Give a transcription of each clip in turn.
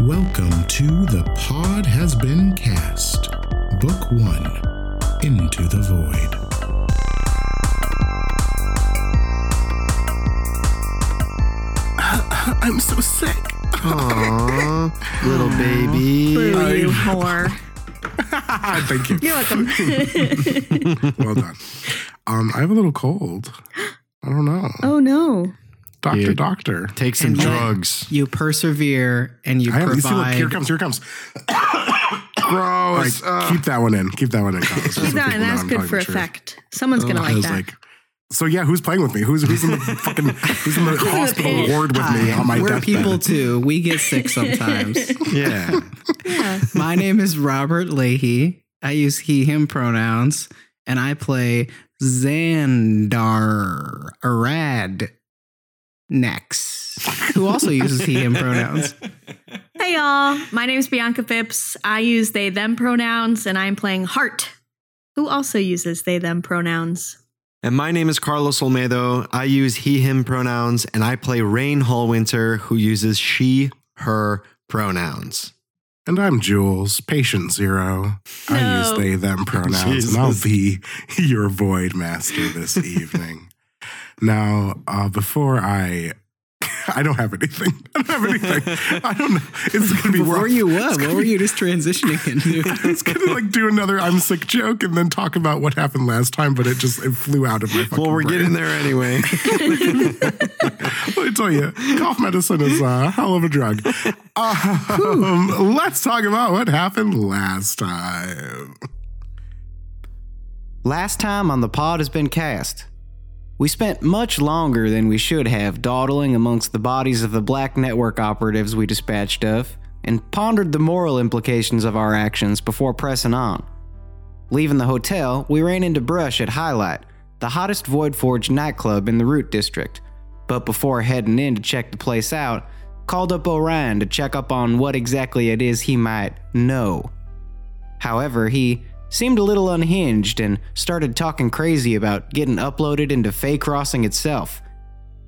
Welcome to The Pod Has Been Cast, Book One Into the Void. I'm so sick. Aw, little baby. Boo, you whore. Thank you. You're welcome. Well done. Um, I have a little cold. I don't know. oh no. Doctor, Here. doctor. Take some And drugs. You persevere and you I have, you see, look, here it comes, here it comes. All Gross. right, keep that one in. Keep that one in. Carlos, Keep so that, people and know that's good for the truth. effect. Someone's gonna oh, like that. like, so yeah, who's playing with me? Who's who's in the fucking who's in the hospital ward with me on my We're deathbed? people too. We get sick sometimes. Yeah. yeah. My name is Robert Leahy. I use he, him pronouns, and I play Xandar Arad Nex, who also uses he, him pronouns. Hey y'all. My name's Bianca Phipps. I use they them pronouns, and I'm playing Heart, who also uses they them pronouns. And my name is Carlos Olmedo. I use he, him pronouns, and I play Raine Hallwinter, who uses she, her pronouns. And I'm Jules, patient zero. I use they them pronouns, and I'll be your void master this evening. Now, uh, before I, I don't have anything. I don't have anything. I don't know. It's gonna be Before rough. you what? What were you just transitioning into? It's gonna like do another I'm sick joke and then talk about what happened last time, but it just it flew out of my fucking Well, we're brain. getting there anyway. Let me tell you, cough medicine is a hell of a drug. Um, let's talk about what happened last time. Last time on the pod has been cast. We spent much longer than we should have dawdling amongst the bodies of the black network operatives we dispatched of, and pondered the moral implications of our actions before pressing on. Leaving the hotel, we ran into Brush at Highlight, the hottest Void Forge nightclub in the Root District. But before heading in to check the place out, called up Orion to check up on what exactly it is he might know. However, he seemed a little unhinged and started talking crazy about getting uploaded into Fay Crossing itself.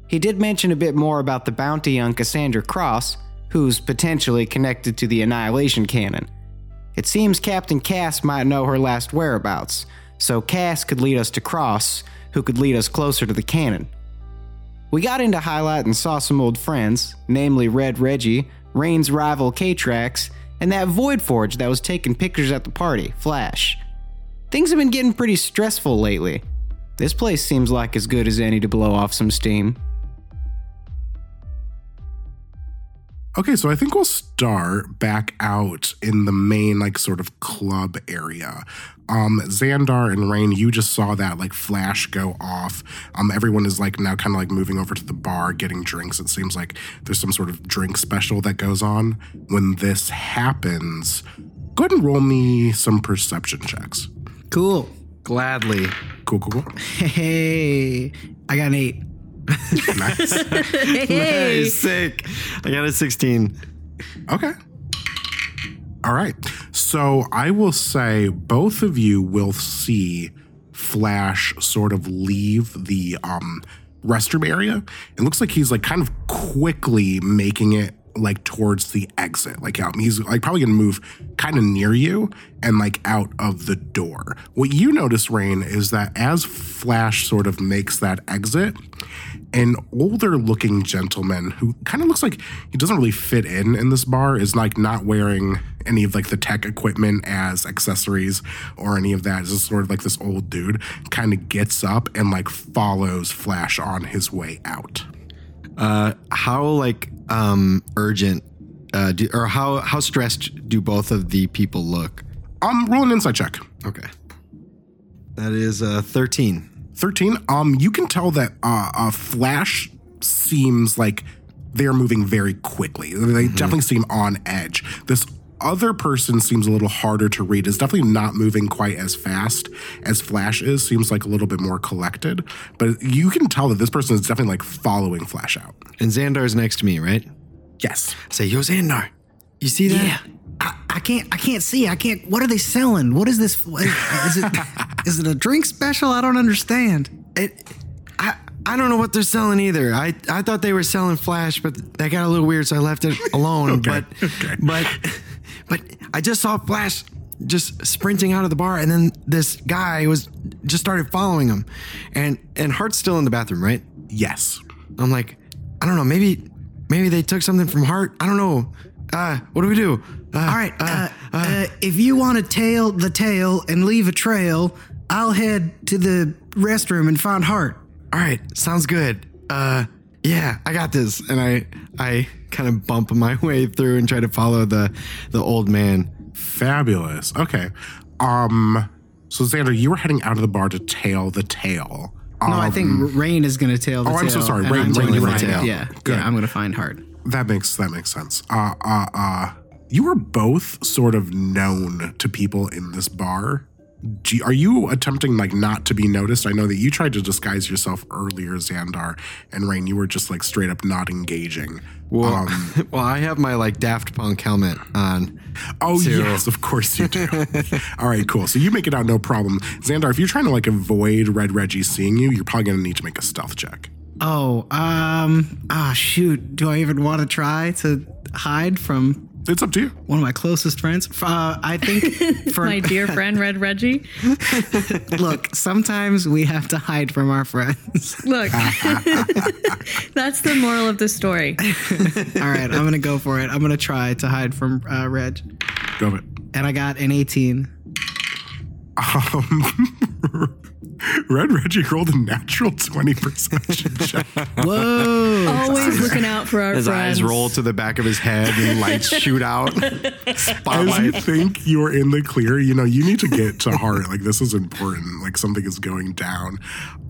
He did mention a bit more about the bounty on Cassandra Cross, who's potentially connected to the Annihilation Cannon. It seems Captain Cass might know her last whereabouts, so Cass could lead us to Cross, who could lead us closer to the cannon. We got into Highlight and saw some old friends, namely Red Reggie, Raine's rival K-Trax, and that Void Forge that was taking pictures at the party, Flash. Things have been getting pretty stressful lately. This place seems like as good as any to blow off some steam. Okay, so I think we'll start back out in the main, like, sort of club area. Um, Xandar and Raine, you just saw that like flash go off. Um, everyone is like now kind of like moving over to the bar, getting drinks. It seems like there's some sort of drink special that goes on. When this happens, go ahead and roll me some perception checks. Cool. Gladly. Cool, cool, cool. Hey, I got an eight. Nice. Hey. Nice, sick. I got a 16. Okay. All right. So I will say both of you will see Flash sort of leave the um restroom area. It looks like he's like kind of quickly making it like towards the exit. Like um, he's like probably gonna move kind of near you and like out of the door. What you notice, Raine, is that as Flash sort of makes that exit, an older looking gentleman who kind of looks like he doesn't really fit in in this bar is like not wearing any of like the tech equipment as accessories or any of that is just sort of like this old dude kind of gets up and like follows flash on his way out Uh, how like um urgent uh do, or how how stressed do both of the people look? um roll an insight check Okay. That is uh 13. 13 um you can tell that uh, uh flash seems like they're moving very quickly. They definitely seem on edge. This other person seems a little harder to read. Is definitely not moving quite as fast as flash is. Seems like a little bit more collected. But you can tell that this person is definitely like following flash out. And Xandar's next to me, right? yes. I say, yo, Xandar, you see that? Yeah. I, can't. I can't see. I can't. What are they selling? What is this? is it is it a drink special? I don't understand. It, I I don't know what they're selling either. I, I thought they were selling Flash, but that got a little weird, so I left it alone. Okay, But okay. but but I just saw Flash just sprinting out of the bar, and then this guy was just started following him, and and Hart's still in the bathroom, right? Yes. I'm like, I don't know, maybe maybe they took something from Hart. I don't know. Uh, what do we do? Uh, All right. Uh, uh, if you want to tail the tail and leave a trail, I'll head to the restroom and find Hart. all right, sounds good. Uh, yeah, I got this. And I I kind of bump my way through and try to follow the the old man. Fabulous. Okay. Um. So Xandar, you were heading out of the bar to tail the tail. No, I think Raine is going to tail the Um, oh, tail. I'm so sorry. and Raine- I'm Raine, gonna you were find- tail. Yeah, Good. yeah. I'm going to find Hart. That makes that makes sense. Uh, uh, uh, you were both sort of known to people in this bar. You- are you attempting like not to be noticed? I know that you tried to disguise yourself earlier, Xandar and Raine. You were just like straight up not engaging. Well, Um, well, I have my like Daft Punk helmet on. oh So- yes, of course you do. All right, cool. So you make it out no problem, Xandar. If you're trying to like avoid Red Reggie seeing you, you're probably gonna need to make a stealth check. Oh, um, ah, shoot. Do I even want to try to hide from It's up to you. one of my closest friends? Uh, I think for My dear friend Red Reggie. look, sometimes we have to hide from our friends. Look, that's the moral of the story. All right, I'm gonna go for it. I'm gonna try to hide from uh, Reg, Go with it. and I got an 18. Um, Red Reggie rolled a natural 20 perception check. Whoa! Always looking out for our His friends. eyes roll to the back of his head and lights shoot out. As you think you're in the clear, you know, you need to get to heart. Like, this is important. Like, something is going down.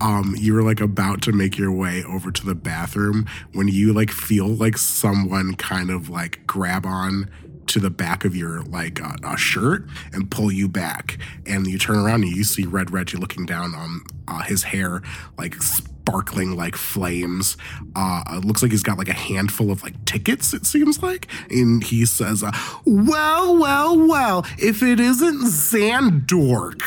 Um, you were like about to make your way over to the bathroom when you like feel like someone kind of like grab on to the back of your like uh, uh, shirt and pull you back. And you turn around and you see Red Reggie looking down on uh, his hair, like sparkling like flames. Uh, it looks like he's got like a handful of like tickets, it seems like. And he says, uh, Well, well, well, if it isn't Xandork.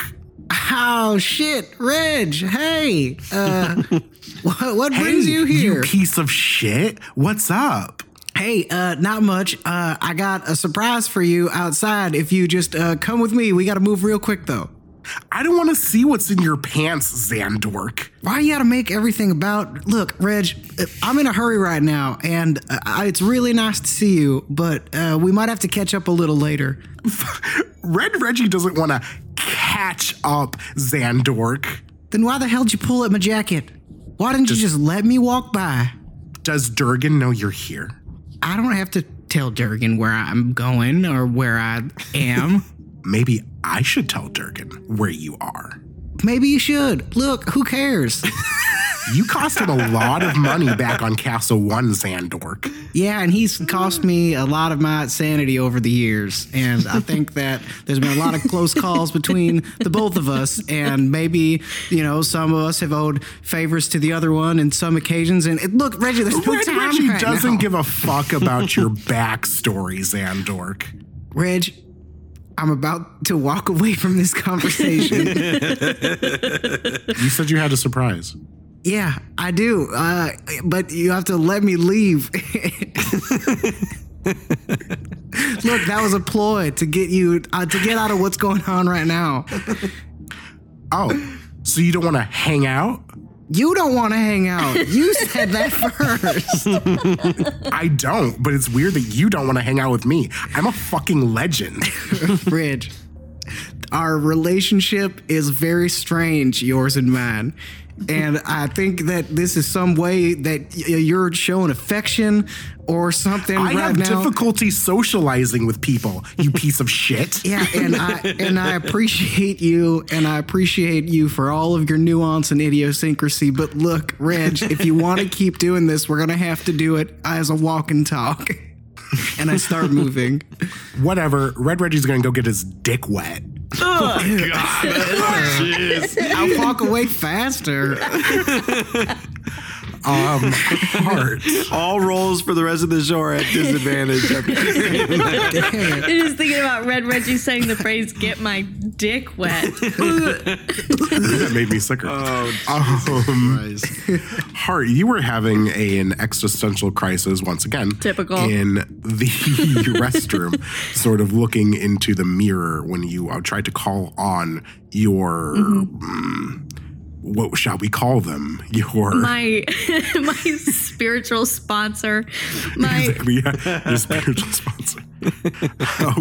Oh shit, Reg! Hey, uh, what, what brings you here? You piece of shit. What's up? Hey, uh, not much. Uh, I got a surprise for you outside. If you just uh, come with me, we got to move real quick though. I don't want to see what's in your pants, Xandork. Why you gotta make everything about? Look, Reg, uh, I'm in a hurry right now, and uh, it's really nice to see you, but uh, we might have to catch up a little later. Red Reggie doesn't want to catch up, Xandork. Then why the hell did you pull at my jacket? Why didn't you just let me walk by? Does Durgan know you're here? I don't have to tell Durgan where I'm going or where I am. Maybe I should tell Durgan where you are. Maybe you should. Look, who cares? You cost him a lot of money back on Castle One, Xandork. Yeah, and he's cost me a lot of my sanity over the years. And I think that there's been a lot of close calls between the both of us. And maybe, you know, some of us have owed favors to the other one in some occasions. And it, look, Reggie, there's no Red time Reggie right doesn't now. give a fuck about your backstory, Xandork. Reg, I'm about to walk away from this conversation. You said you had a surprise. yeah, I do. Uh, but you have to let me leave. Look, that was a ploy to get you uh, to get out of what's going on right now. Oh, so you don't want to hang out? You don't want to hang out. You said that first. I don't, but it's weird that you don't want to hang out with me. I'm a fucking legend. Ridge, our relationship is very strange, yours and mine. And I think that this is some way that y- you're showing affection or something I right have now. difficulty socializing with people, you piece of shit. Yeah, and I and I appreciate you, and I appreciate you for all of your nuance and idiosyncrasy. But look, Reg, if you want to keep doing this, we're gonna have to do it as a walk and talk. And I start moving. Whatever. Red Reggie's gonna go get his dick wet. Oh, I'll walk away faster. Um, heart. All rolls for the rest of the show are at disadvantage. You're just thinking about Red Reggie saying the phrase "get my dick wet." that made me sicker. Oh, um, Hart, you were having a, an existential crisis once again. Typical. In the restroom, sort of looking into the mirror when you uh, tried to call on your. mm, what shall we call them? Your. my my spiritual sponsor. My yeah, your spiritual sponsor.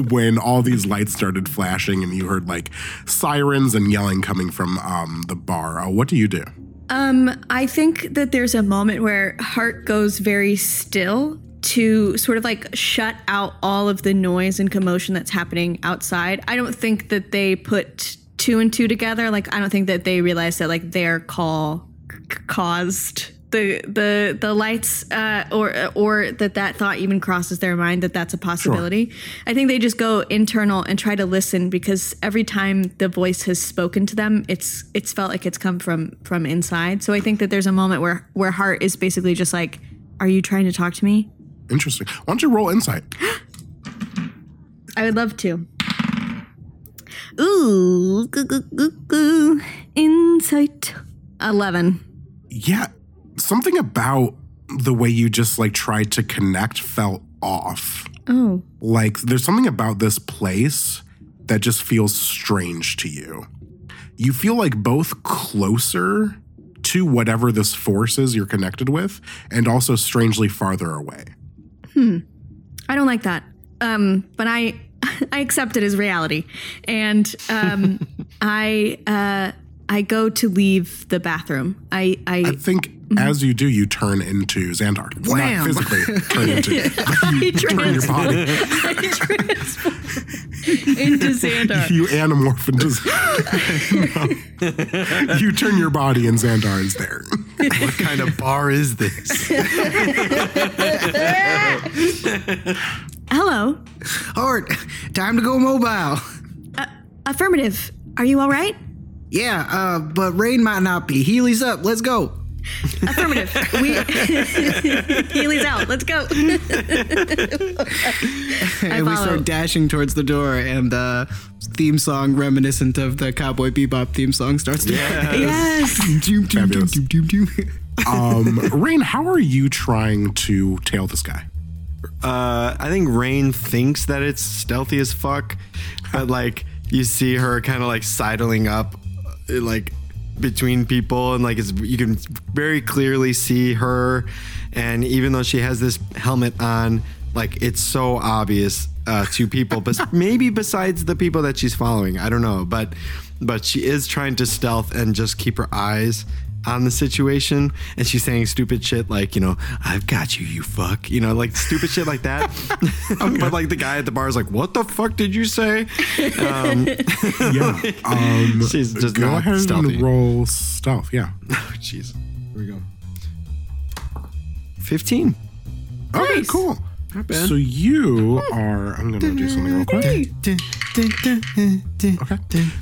when all these lights started flashing and you heard like sirens and yelling coming from um, the bar, uh, what do you do? Um, I think that there's a moment where Heart goes very still to sort of like shut out all of the noise and commotion that's happening outside. I don't think that they put two and two together. Like I don't think that they realized that like their call c- caused the the the lights uh, or or that that thought even crosses their mind that that's a possibility. I think they just go internal and try to listen because every time the voice has spoken to them, it's it's felt like it's come from from inside. So I think that there's a moment where where Hart is basically just like, "Are you trying to talk to me?" Interesting. Why don't you roll insight? I would love to. Ooh, goo, goo, goo, goo. insight eleven. Yeah, something about the way you just like tried to connect felt off. Oh, Like there's something about this place that just feels strange to you. You feel like both closer to whatever this force is you're connected with and also strangely farther away. Hmm. I don't like that. Um, but I I accept it as reality, and um, I uh, I go to leave the bathroom. I I, I think as you do, you turn into Xandar. Wham! Not physically turn into you. I turn your body. I transform into Xandar. You anamorph into You turn your body and Xandar is there. what kind of bar is this? Hello, Hart, time to go mobile. affirmative. Are you all right? Yeah, uh, but Raine might not be. Healy's up. Let's go. Affirmative. We Healy's out. Let's go. and we start dashing towards the door, and the theme song reminiscent of the Cowboy Bebop theme song starts to yes. Doom, doom, doom, doom, doom, doom. Um, Raine, how are you trying to tail this guy? Uh, I think Raine thinks that it's stealthy as fuck, but like you see her kind of like sidling up, uh, like between people, and like it's you can very clearly see her, and even though she has this helmet on, like it's so obvious uh, to people, but maybe besides the people that she's following, I don't know, but but she is trying to stealth and just keep her eyes on the situation and she's saying stupid shit like you know i've got you you fuck you know like stupid shit like that but like the guy at the bar is like what the fuck did you say um Yeah. Um, She's just go not ahead stealthy. and roll stealth. Yeah. oh, jeez here we go 15 Okay, cool. So you are. I'm gonna do something real quick. Okay.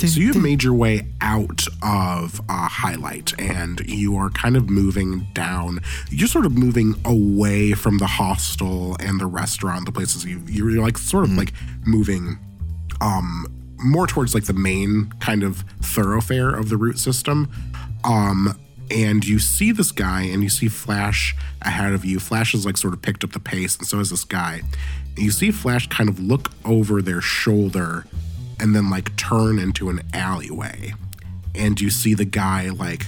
So you've made your way out of uh, highlight, and you are kind of moving down. You're sort of moving away from the hostel and the restaurant, the places you you're like sort of like moving um more towards like the main kind of thoroughfare of the route system. Um and you see this guy and you see Flash ahead of you. Flash has like sort of picked up the pace, and so has this guy. And you see Flash kind of look over their shoulder and then like turn into an alleyway. And you see the guy like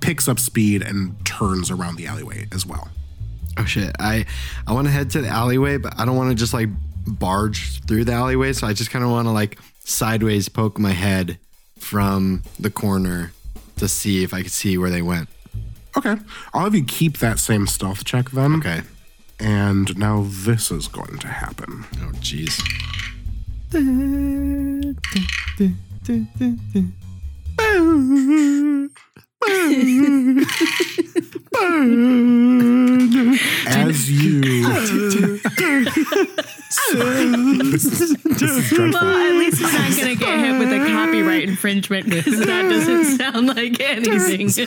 picks up speed and turns around the alleyway as well. oh shit i i want to head to the alleyway but i don't want to just like barge through the alleyway so i just kind of want to like sideways poke my head from the corner to see if i could see where they went Okay. I'll have you keep that same stealth check then. okay And now this is going to happen. oh jeez As you. this is, this is dreadful. Well, at least we're not going to get hit with a copyright infringement because that doesn't sound like anything. This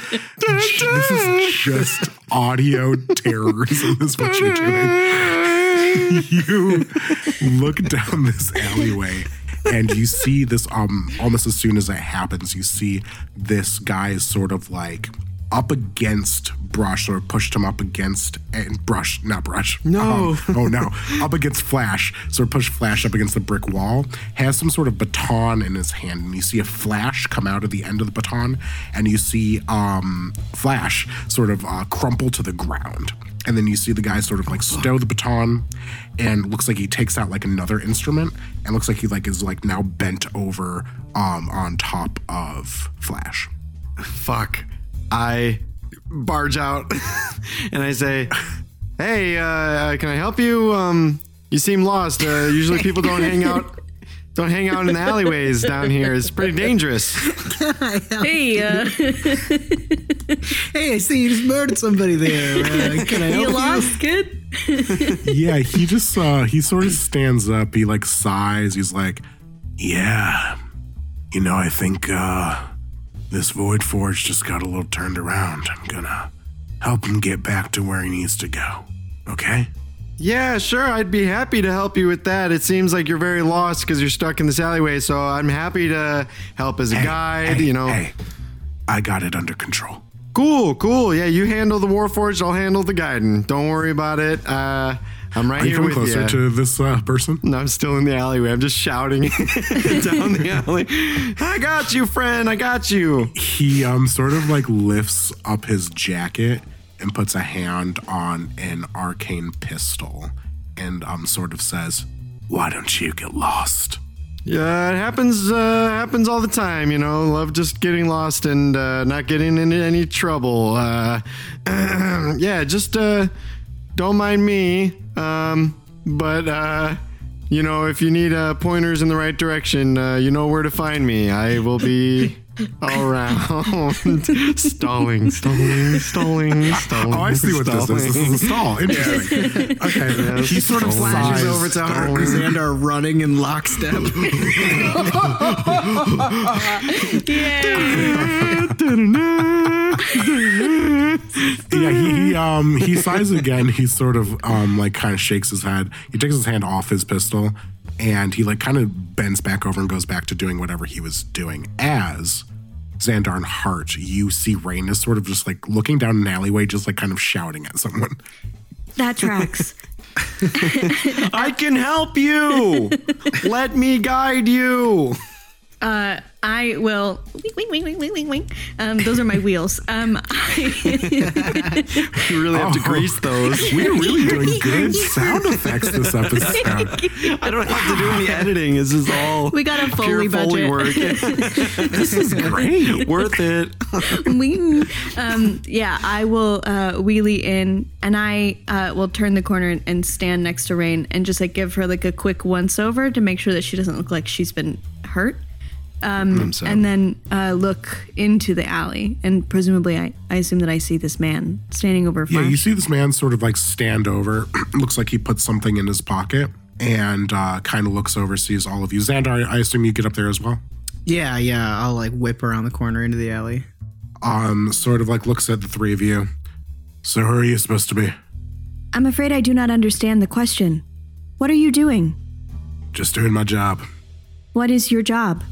is just audio terrorism, is what you're doing. You look down this alleyway and you see this um almost as soon as it happens, you see this guy is sort of like up against Brush or pushed him up against and Brush, not Brush. No. Um, oh no, up against Flash. Sort of push Flash up against the brick wall. Has some sort of baton in his hand, and you see a Flash come out of the end of the baton, and you see um Flash sort of uh, crumple to the ground. And then you see the guy sort of like stow the baton, and looks like he takes out like another instrument, and looks like he like is like now bent over um on top of Flash. Fuck. I barge out and I say, "Hey, uh, can I help you? Um, you seem lost. Uh, usually people don't hang out." Don't hang out in the alleyways down here. It's pretty dangerous. Hey, uh, Hey, I see you just murdered somebody there. Uh, can I help you you? lost, kid? yeah, he just uh he sort of stands up, he like sighs, he's like, Yeah. You know, I think uh this Void Forge just got a little turned around. I'm gonna help him get back to where he needs to go. Okay? Yeah, sure. I'd be happy to help you with that. It seems like you're very lost because you're stuck in this alleyway. So I'm happy to help as a guide. Hey, you know, Hey, I got it under control. cool, cool. Yeah, you handle the Warforged. I'll handle the guiding. Don't worry about it. Uh, I'm right here. Are you here coming with closer you. to this uh, person? No, I'm still in the alleyway. I'm just shouting down the alley. I got you, friend. I got you. He um sort of like lifts up his jacket and puts a hand on an arcane pistol and um sort of says, "Why don't you get lost?" Yeah, it happens. Uh, happens all the time. You know, love just getting lost and uh, not getting into any trouble. Uh, yeah, just uh, don't mind me. Um, but uh, you know, if you need uh, pointers in the right direction, uh, you know where to find me. I will be around. stalling, stalling, stalling, stalling. Oh, I see what this is. This is a stall. Interesting. Okay. he sort of Flashes over to Hart and Xandar running in lockstep. Yeah. yeah, he, he um he sighs again. He sort of um like kind of shakes his head. He takes his hand off his pistol and he like kind of bends back over and goes back to doing whatever he was doing. As Xandar and Hart, you see Raine is sort of just like looking down an alleyway, just like kind of shouting at someone. that tracks. I can help you. Let me guide you. Uh, I will. Wing, wing, wing, wing, wing, wing. Um, those are my wheels. Um, I, You really have to Oh. grease those. We're really doing good sound effects this episode. I don't have to do any editing. This is all we got a Foley pure Foley budget. work. This is great. Worth it. Wing. Um, yeah, I will uh, wheelie in, and I uh, will turn the corner and, and stand next to Raine, and just like give her like a quick once over to make sure that she doesn't look like she's been hurt. Um, so. and then uh, look into the alley, and presumably, I, I assume that I see this man standing over Yeah, you see this man sort of like stand over. looks like he put something in his pocket and uh, kind of looks over, sees all of you. Xandar, I assume you get up there as well. yeah, yeah. I'll like whip around the corner into the alley. Um, sort of like looks at the three of you. So who are you supposed to be? I'm afraid I do not understand the question. What are you doing? Just doing my job. What is your job?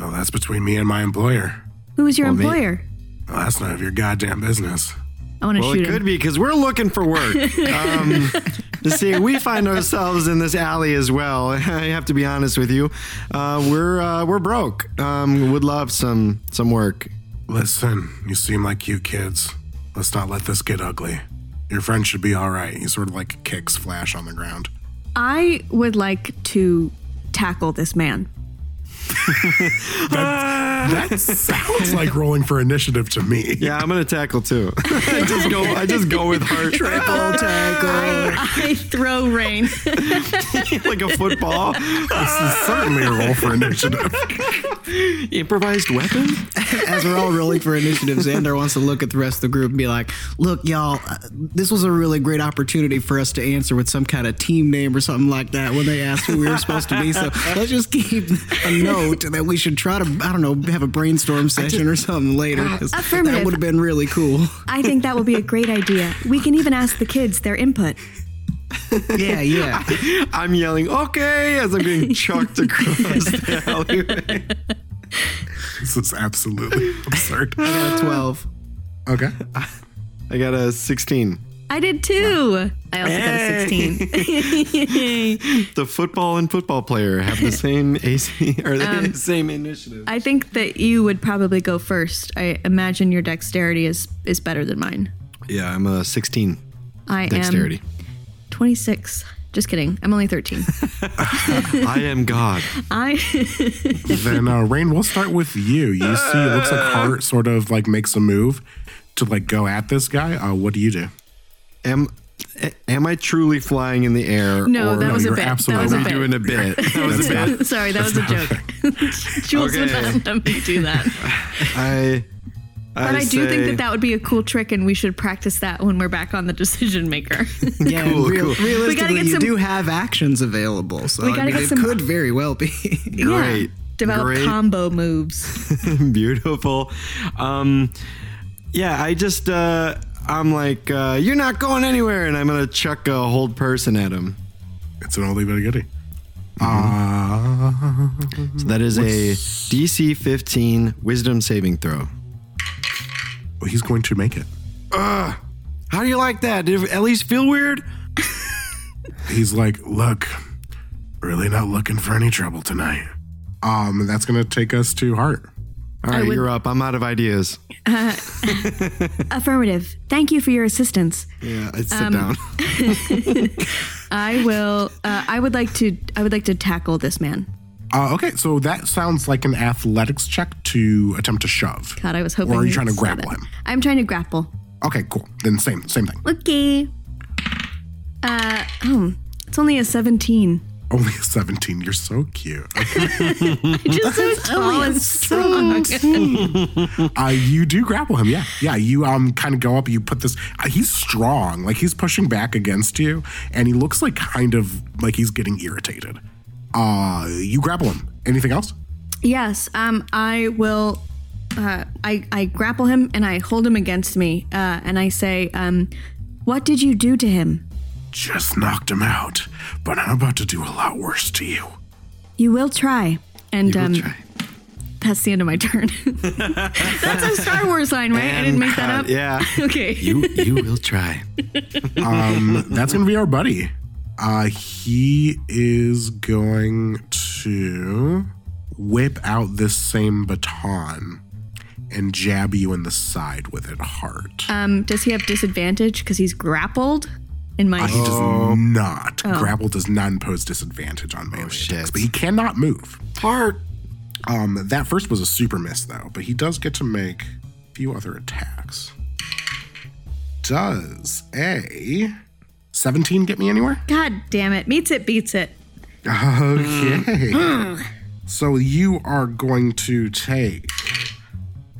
Well, that's between me and my employer. Who is your me- employer? Well, that's none of your goddamn business. I want to Well, shoot it him. could be because we're looking for work. Um, you see, we find ourselves in this alley as well. I have to be honest with you. Uh, we're uh, we're broke. Um, would love some some work. Listen, you seem like cute kids. Let's not let this get ugly. Your friend should be all right. He sort of like kicks Flash on the ground. I would like to tackle this man. That sounds like rolling for initiative to me. Yeah, I'm gonna tackle too. I just go. I just go with heart. Triple tackle. I throw Raine. like a football. This is certainly a roll for initiative. Improvised weapon. As we're all rolling for initiative, Xandar wants to look at the rest of the group and be like, "Look, y'all, uh, this was a really great opportunity for us to answer with some kind of team name or something like that when they asked who we were supposed to be. So let's just keep a note that we should try to, I don't know, have a brainstorm session or something later. Uh, 'cause That would have been really cool. I think that will be a great idea. We can even ask the kids their input. Yeah, yeah. I'm yelling, okay, as I'm getting chucked across the alleyway. This is absolutely absurd. I got a 12. Okay. I got a 16. I did too. I also got a 16. The football and football player have the same AC or the same initiative. I think that you would probably go first. I imagine your dexterity is is better than mine. Yeah, I'm a 16 I dexterity. am 26. Just kidding. I'm only 13. I am God. I then uh, Raine, we'll start with you. You see, it looks like Hart sort of like makes a move to like go at this guy. Uh, what do you do? Am am I truly flying in the air? No, or that was a you're bit. That was a are we bit. doing a bit? That was a bit. Sorry, that was a joke. Jules would Okay. not let me do that. I. But I, do think that that would be a cool trick, and we should practice that when we're back on the decision maker. Yeah, and Cool, real- cool. realistically, get you some- do have actions available. So We I gotta mean, get it some- could very well be. Great. Yeah. Develop Great. combo moves. beautiful. Um, yeah, I just uh, I'm like, uh, you're not going anywhere, and I'm gonna chuck a hold person at him. It's an oldie but a goodie. So that is a DC 15 Wisdom saving throw. Well, he's going to make it. How do you like that? Did it at least feel weird? He's like, look, really not looking for any trouble tonight. Um, that's gonna take us to Hart. All right, would- you're up. I'm out of ideas. Affirmative. Thank you for your assistance. Yeah, I sit Um, down. I will. Uh, I would like to. I would like to tackle this man. Uh, okay, so that sounds like an athletics check to attempt to shove. God, I was hoping. Or are you trying to grapple him? I'm trying to grapple. Okay, cool. Then same same thing. Okay. Uh, oh, it's only a 17. Only a 17. You're so cute. Just so tall and strong. Uh, you do grapple him, yeah, yeah. You um kind of go up. You put this. Uh, he's strong, like he's pushing back against you, and he looks like kind of like he's getting irritated. Uh, you grapple him. Anything else? yes. Um, I will. Uh, I I grapple him and I hold him against me. Uh, and I say, um, what did you do to him? Just knocked him out, but I'm about to do a lot worse to you. You will try. And um, try. that's the end of my turn. that's a Star Wars line, right? I didn't make that up. Yeah, Okay. you you will try. Um, that's gonna be our buddy. Uh, he is going to whip out this same baton and jab you in the side with it hard. Um, does he have disadvantage because he's grappled? In my Uh, he does not. Grapple does not impose disadvantage on melee shit. attacks, but he cannot move. Heart. Um, that first was a super miss though, but he does get to make a few other attacks. Does a 17 get me anywhere? God damn it! Meets it, beats it. Okay. so you are going to take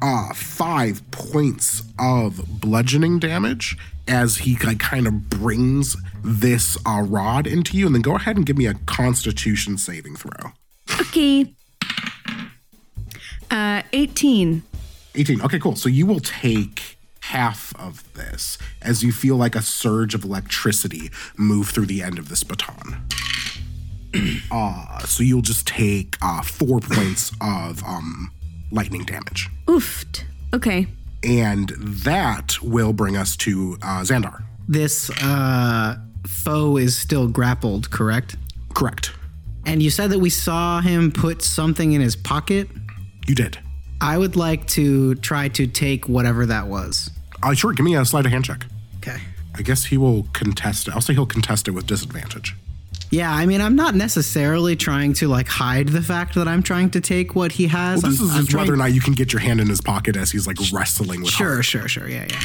uh five points of bludgeoning damage as he like, kind of brings this uh, rod into you, and then go ahead and give me a Constitution saving throw. Okay. Uh, 18. 18. Okay, cool. So you will take half of this as you feel like a surge of electricity move through the end of this baton. uh, so you'll just take uh, four points of um, lightning damage. Oofed. Okay. And that will bring us to uh, Xandar. This uh, foe is still grappled, correct? Correct. And you said that we saw him put something in his pocket. You did. I would like to try to take whatever that was. Uh, sure, give me a sleight of hand check. Okay. I guess he will contest it. I'll say he'll contest it with disadvantage. Yeah, I mean, I'm not necessarily trying to like hide the fact that I'm trying to take what he has. Well, this I'm, is I'm just whether or not you can get your hand in his pocket as he's like wrestling with Sure, sure, sure. Yeah, yeah.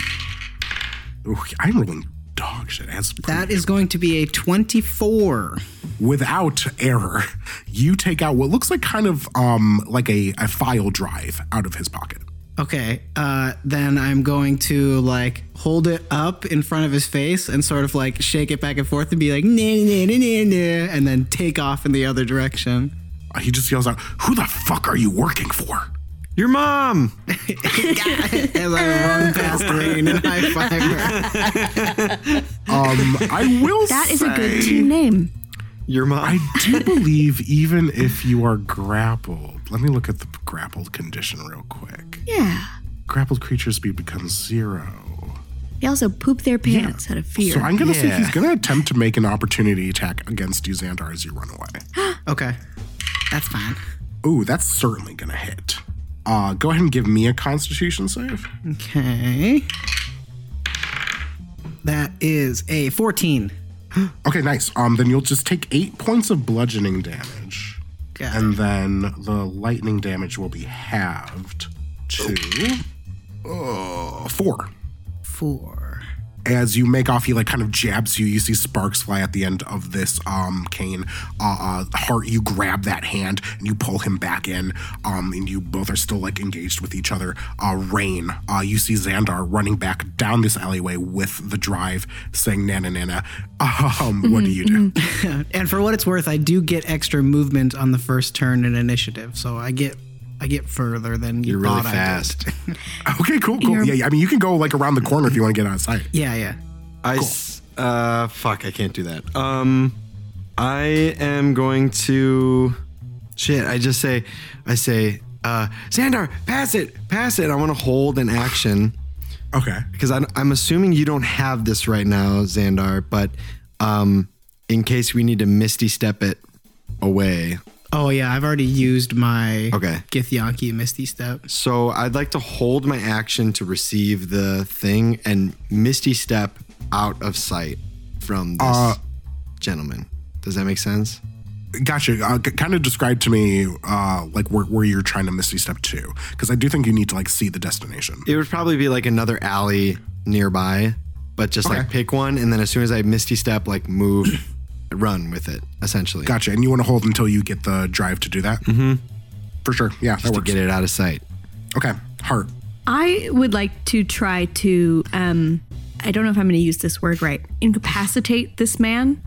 Ooh, I'm rolling dog shit. As That is going to be a 24. without error, you take out what looks like kind of um like a, a file drive out of his pocket. Okay, uh, then I'm going to like hold it up in front of his face and sort of like shake it back and forth and be like, nah, nah, nah, nah, nah, and then take off in the other direction. Uh, he just yells out, "Who the fuck are you working for?" Your mom. As I run past Rain and high five her. Um, I will That is a good team name. Your mom. I do believe even if you are grappled, let me look at the grappled condition real quick. Yeah. Grappled creature speed becomes zero. They also poop their pants out of fear. So I'm gonna say Yeah. he's gonna attempt to make an opportunity attack against you, Xandar, as you run away. Okay. That's fine. Ooh, that's certainly gonna hit. Uh, go ahead and give me a Constitution save. Okay. That is a 14. Okay, nice. Um, then you'll just take eight points of bludgeoning damage, Got it. and then the lightning damage will be halved to uh, four. Four. As you make off, he like kind of jabs you. You see sparks fly at the end of this um, cane. Uh, uh, Heart, you grab that hand and you pull him back in. Um, and you both are still like engaged with each other. Uh, Raine, uh, you see Xandar running back down this alleyway with the drive, saying "Nana, Nana." Um, what do you do? And for what it's worth, I do get extra movement on the first turn in initiative, so I get I get further than you You're really thought fast. I did. Okay, cool, cool. Yeah, yeah, I mean, you can go like around the corner if you want to get out of sight. Yeah, yeah. I s- uh fuck, I can't do that. Um I am going to shit, I just say I say uh Xandar, pass it, pass it. I want to hold an action Okay. because I'm, I'm assuming you don't have this right now, Xandar, but um in case we need to misty step it away. Oh yeah, I've already used my Okay. Githyanki Misty Step. So I'd like to hold my action to receive the thing and misty step out of sight from this Uh, gentleman. Does that make sense? Gotcha. Uh, kind of describe to me uh, like where, where you're trying to misty step to, because I do think you need to like see the destination. It would probably be like another alley nearby, but just like pick one, and then as soon as I misty step, like move, run with it, essentially, Gotcha. And you want to hold until you get the drive to do that? Mm-hmm. For sure. Yeah, that to works. get it out of sight. Okay. Heart. I would like to try to um I don't know if I'm going to use this word right. Incapacitate this man.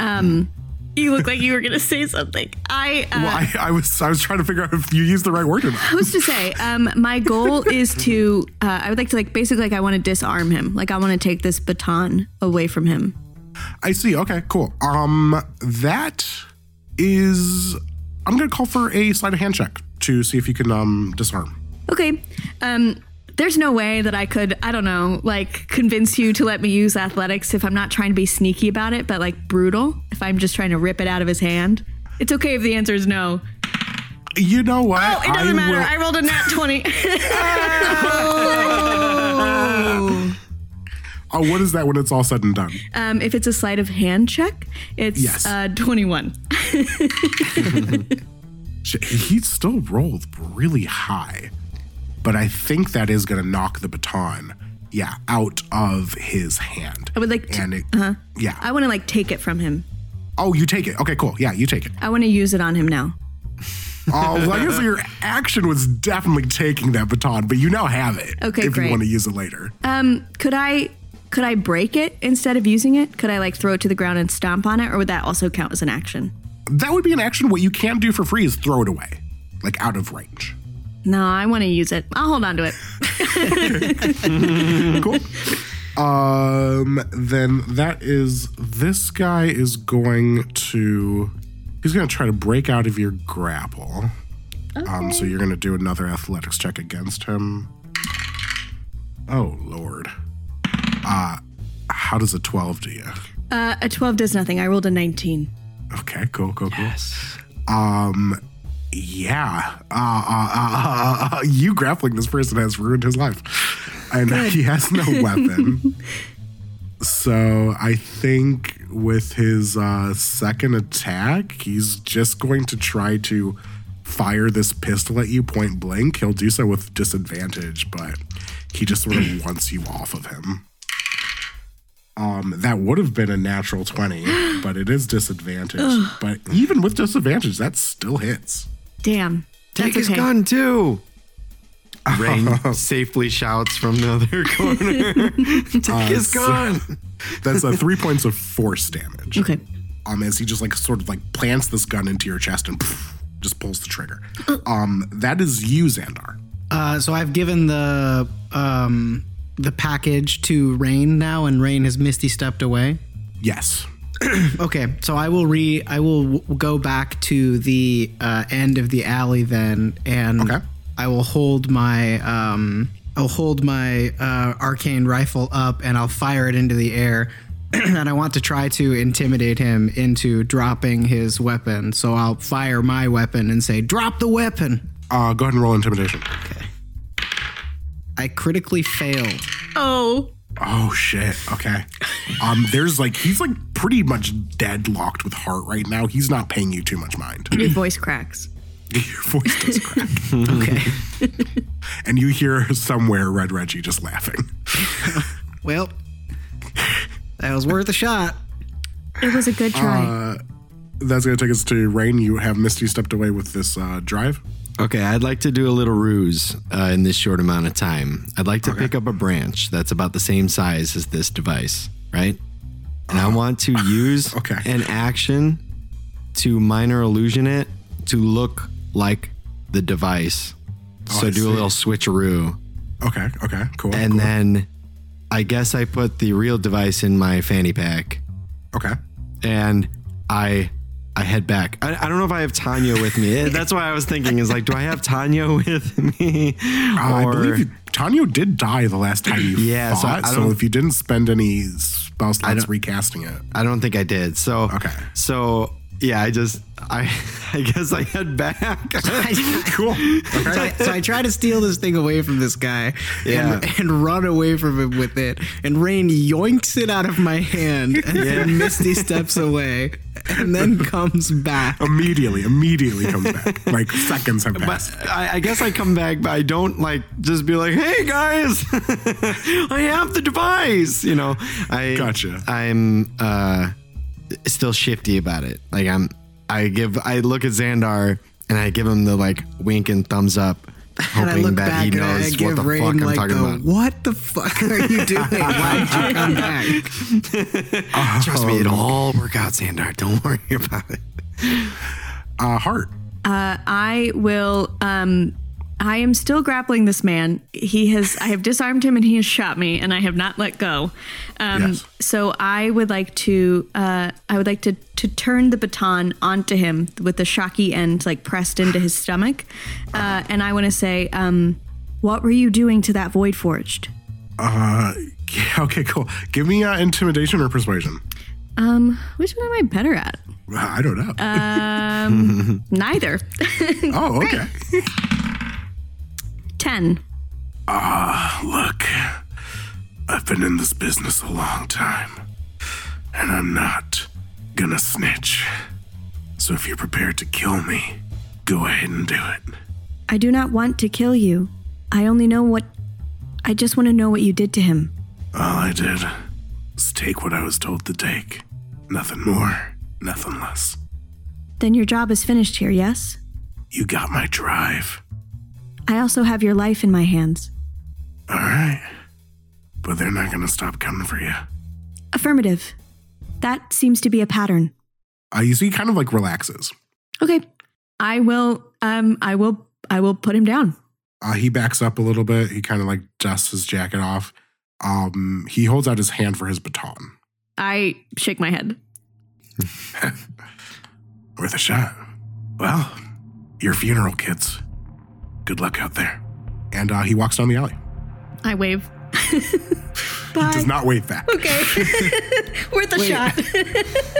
Um you look like you were going to say something. I uh, Well, I, I was I was trying to figure out if you used the right word or not. Who's to say? Um, my goal is to. Uh, I would like to like basically like I want to disarm him. Like I want to take this baton away from him. I see. Okay, cool. Um, that is. I'm gonna call for a sleight of hand check to see if you can um disarm. Okay. Um, there's no way that I could. I don't know. Like convince you to let me use athletics if I'm not trying to be sneaky about it, but like brutal. If I'm just trying to rip it out of his hand. It's okay if the answer is no. You know what? Oh, it doesn't I matter. will- I rolled a nat 20. oh, what is that when it's all said and done? um, if it's a sleight of hand check, it's Yes. uh, 21. He still rolled really high, but I think that is gonna knock the baton, yeah, out of his hand. I would like to. and it, uh-huh. yeah. I want to like take it from him. oh, you take it. Okay, cool. Yeah, you take it. I want to use it on him now. Oh, well, I guess your action was definitely taking that baton, but you now have it. Okay, if great. you want to use it later. Um, could I could I break it instead of using it? Could I like throw it to the ground and stomp on it, or would that also count as an action? That would be an action. What you can't do for free is throw it away, like out of range. No, I want to use it. I'll hold on to it. Cool. um, then that is this guy is going to he's going to try to break out of your grapple. Um, so you're going to do another athletics check against him. Oh lord. Uh, how does a twelve do you? Uh, a 12 does nothing. I rolled a 19. Okay, cool, cool, cool. Yes. Um, yeah. Uh, uh, uh, uh, you grappling this person has ruined his life, and he has no weapon. so I think with his uh, second attack, he's just going to try to fire this pistol at you point blank. He'll do so with disadvantage, but he just sort of wants you off of him. Um, that would have been a natural 20, but it is disadvantage. but even with disadvantage, that still hits. Damn. Take his okay. gun too. Raine safely shouts from the other corner. Take his so- gun. That's uh, three points of force damage. Okay. Um, as he just like sort of like plants this gun into your chest and just pulls the trigger. Um, that is you, Xandar. Uh, so I've given the um, the package to Raine now, and Raine has misty stepped away. Yes. Okay, so I will re I will w- go back to the uh, end of the alley then, and Okay. I will hold my um I'll hold my uh, arcane rifle up and I'll fire it into the air. and I want to try to intimidate him into dropping his weapon. So I'll fire my weapon and say, "Drop the weapon." Uh, go ahead and roll intimidation. I critically fail. Oh, Oh shit. Okay. Um, there's like he's like pretty much deadlocked with Hart right now. He's not paying you too much mind. your voice cracks. Your voice does crack, Okay. and you hear somewhere Red Reggie just laughing. well, that was worth a shot. It was a good try. Uh, that's gonna take us to Raine. You have Misty stepped away with this uh, drive. Okay, I'd like to do a little ruse uh, in this short amount of time. I'd like to pick up a branch that's about the same size as this device, right? And I want to use okay. an action to minor illusion it to look like the device. so I do see. a little switcheroo. Okay. Okay. Cool. And cool. then I guess I put the real device in my fanny pack okay. and I I head back. I, I don't know if I have Tanya with me. That's why I was thinking is like, do I have Tanya with me? Uh, I believe you, Tanyo did die the last time you Yeah, so fought. So, don't- if you didn't spend any spell slots recasting it, I don't think I did. So Okay. So yeah, I just I I guess I head back. cool. So I, so I try to steal this thing away from this guy Yeah. and, and run away from him with it. And Raine yoinks it out of my hand and then Misty steps away and then comes back. immediately, immediately comes back. Like seconds have passed. But I, I guess I come back, but I don't like just be like, "Hey guys, I have the device." You know, I Gotcha. I'm uh, still shifty about it. Like I'm, I give, I look at Xandar and I give him the like wink and thumbs up, And I hoping look that back he and I knows what the Raine fuck I'm like talking the, about. what the fuck are you doing? Why did you come back? Trust me, it'll all work out, Xandar. Don't worry about it. Uh, Hart. Uh, I will. Um, I am still grappling this man. He has. I have disarmed him, and he has shot me, and I have not let go. Um, Yes. So I would like to. Uh, I would like to to turn the baton onto him with the shocky end like pressed into his stomach, uh, and I want to say, um, "What were you doing to that void forged?" Uh, yeah, okay, cool. Give me uh, intimidation or persuasion. Um, which one am I better at? I don't know. Um, Neither. oh, okay. Ten. Ah, look, I've been in this business a long time, and I'm not gonna snitch. So if you're prepared to kill me, go ahead and do it. I do not want to kill you. I only know what. I just want to know what you did to him. All I did was take what I was told to take. Nothing more, nothing less. Then your job is finished here, yes? You got my drive. I also have your life in my hands. All right. But they're not gonna stop coming for you. Affirmative. That seems to be a pattern. Uh, you see, he kind of like relaxes. Okay. I will um I will I will put him down. Uh, he backs up a little bit. He kind of like dusts his jacket off. Um, he holds out his hand for his baton. I shake my head. Worth a shot. Well, your funeral, kids. Good luck out there. And uh, he walks down the alley. I wave. Bye. Does not wave back. Okay. Worth a shot.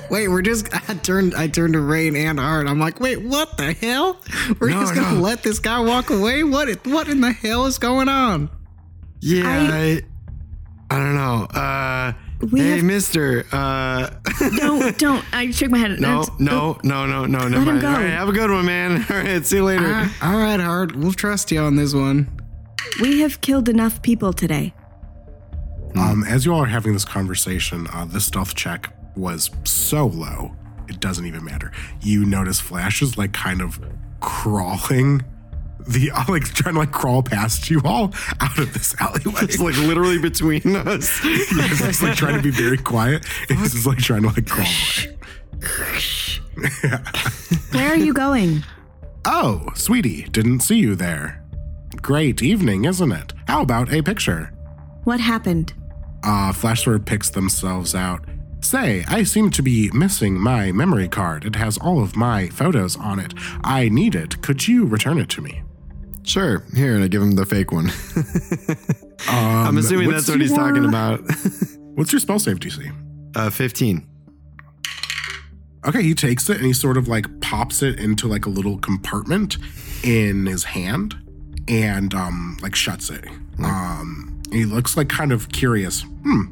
Wait, we're just I turned I turned to Raine and Art. I'm like, wait, what the hell? We're No, just gonna no. let this guy walk away? What it- what in the hell is going on? Yeah, I- I, I, don't know. Uh, We hey, have- Mister. Uh... don't don't. I shook my head. no, That's- no, no, no, no. Never him mind. go. All right, have a good one, man. All right, see you later. Ah, all right, Art, we'll trust you on this one. We have killed enough people today. Um, as you all are having this conversation, uh, the stealth check was so low, it doesn't even matter. You notice Flash is like kind of crawling, the like trying to like crawl past you all out of this alleyway. It's like literally between us. He's just like trying to be very quiet. He's just like trying to like crawl away. Where are you going? Oh, sweetie, didn't see you there. great evening, isn't it? How about a picture? What happened? Uh, Flash sort picks themselves out. Say, I seem to be missing my memory card. It has all of my photos on it. I need it. Could you return it to me? Sure. Here, and I give him the fake one. I'm Um, assuming that's what he's talking about. What's your spell save DC? uh, 15. Okay, he takes it and he sort of like pops it into like a little compartment in his hand and um like shuts it. Um he looks like kind of curious. Hmm.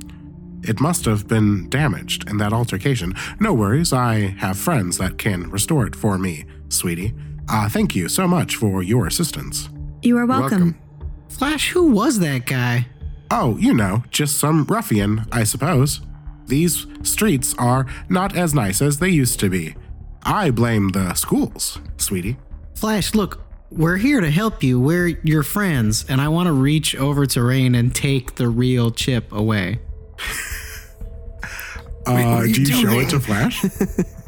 It must have been damaged in that altercation. No worries, I have friends that can restore it for me, sweetie. Uh thank you so much for your assistance. You are welcome. Flash, who was that guy? Oh, you know, just some ruffian, I suppose. These streets are not as nice as they used to be. I blame the schools, sweetie. Flash, look, we're here to help you. We're your friends, and I want to reach over to Rain and take the real chip away. Uh, are do you show it to Flash?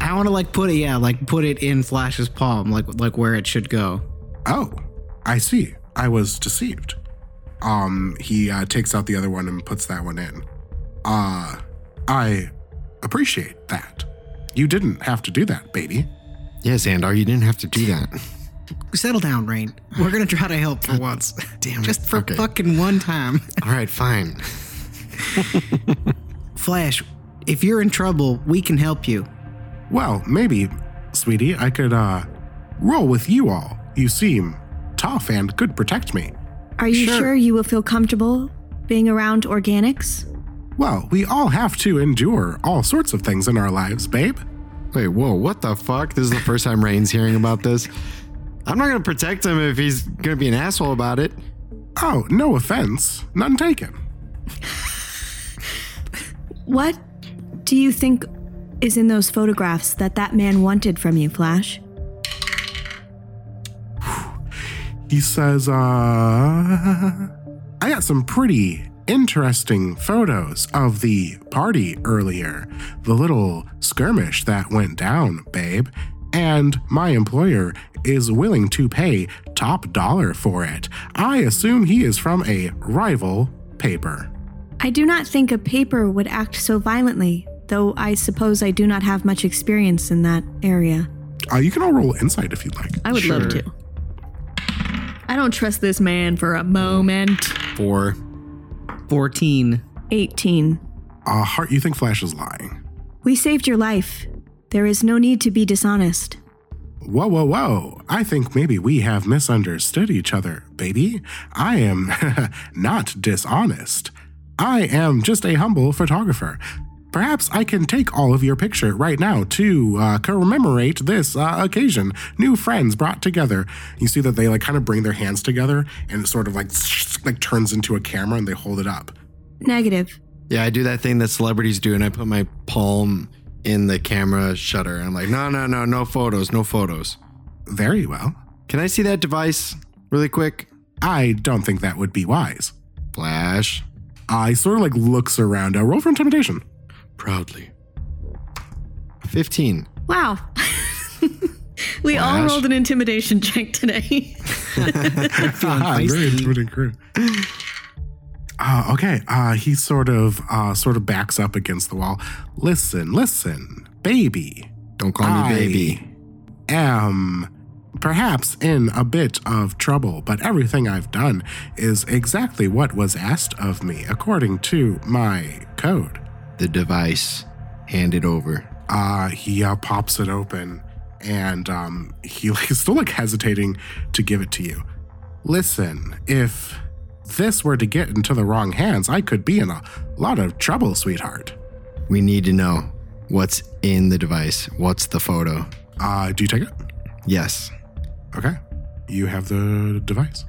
I want to like put it, yeah, like put it in Flash's palm, like like where it should go. oh, I see. I was deceived. Um, he uh, takes out the other one and puts that one in. Uh, I appreciate that. You didn't have to do that, baby. Yes, Xandar, you didn't have to do that. Settle down, Raine. We're gonna try to help for once. Damn it. Just for Okay. fucking one time. All right, fine. Flash, if you're in trouble, we can help you. Well, maybe, sweetie, I could uh roll with you all. You seem tough and could protect me. Are you Sure. sure you will feel comfortable being around organics? Well, we all have to endure all sorts of things in our lives, babe. Wait, whoa, what the fuck? This is the first time Raine's hearing about this. I'm not gonna protect him if he's gonna be an asshole about it. Oh, no offense. None taken. What do you think is in those photographs that that man wanted from you, Flash? He says, uh, I got some pretty interesting photos of the party earlier, the little skirmish that went down, babe. And my employer is willing to pay top dollar for it. I assume he is from a rival paper. I do not think a paper would act so violently, though I suppose I do not have much experience in that area. Uh, you can all roll insight if you'd like. I would love Sure. to. I don't trust this man for a moment. Four. 14. 18. Uh, Hart, you think Flash is lying. We saved your life. There is no need to be dishonest. Whoa, whoa, whoa. I think maybe we have misunderstood each other, baby. I am not dishonest. I am just a humble photographer. Perhaps I can take all of your picture right now to uh, commemorate this uh, occasion. New friends brought together. You see that they like kind of bring their hands together and it sort of like like turns into a camera and they hold it up. Negative. Yeah, I do that thing that celebrities do, and I put my palm in the camera shutter. And I'm like, no, no, no, no photos, no photos. Very well. Can I see that device really quick? I don't think that would be wise. Flash. I sort of like looks around. Uh, roll for intimidation. Proudly. 15. Wow. we all rolled an intimidation check today. Ah, very intimidating crew. Uh, okay, uh, he sort of uh, sort of backs up against the wall. Listen, listen, baby. Don't call me I baby. am perhaps in a bit of trouble, but everything I've done is exactly what was asked of me according to my code. The device. Hand it over. uh, he uh, pops it open and um, he like, is still like hesitating to give it to you. Listen, if this were to get into the wrong hands, I could be in a lot of trouble, sweetheart. We need to know what's in the device. What's the photo? Uh, do you take it? Yes. Okay. You have the device.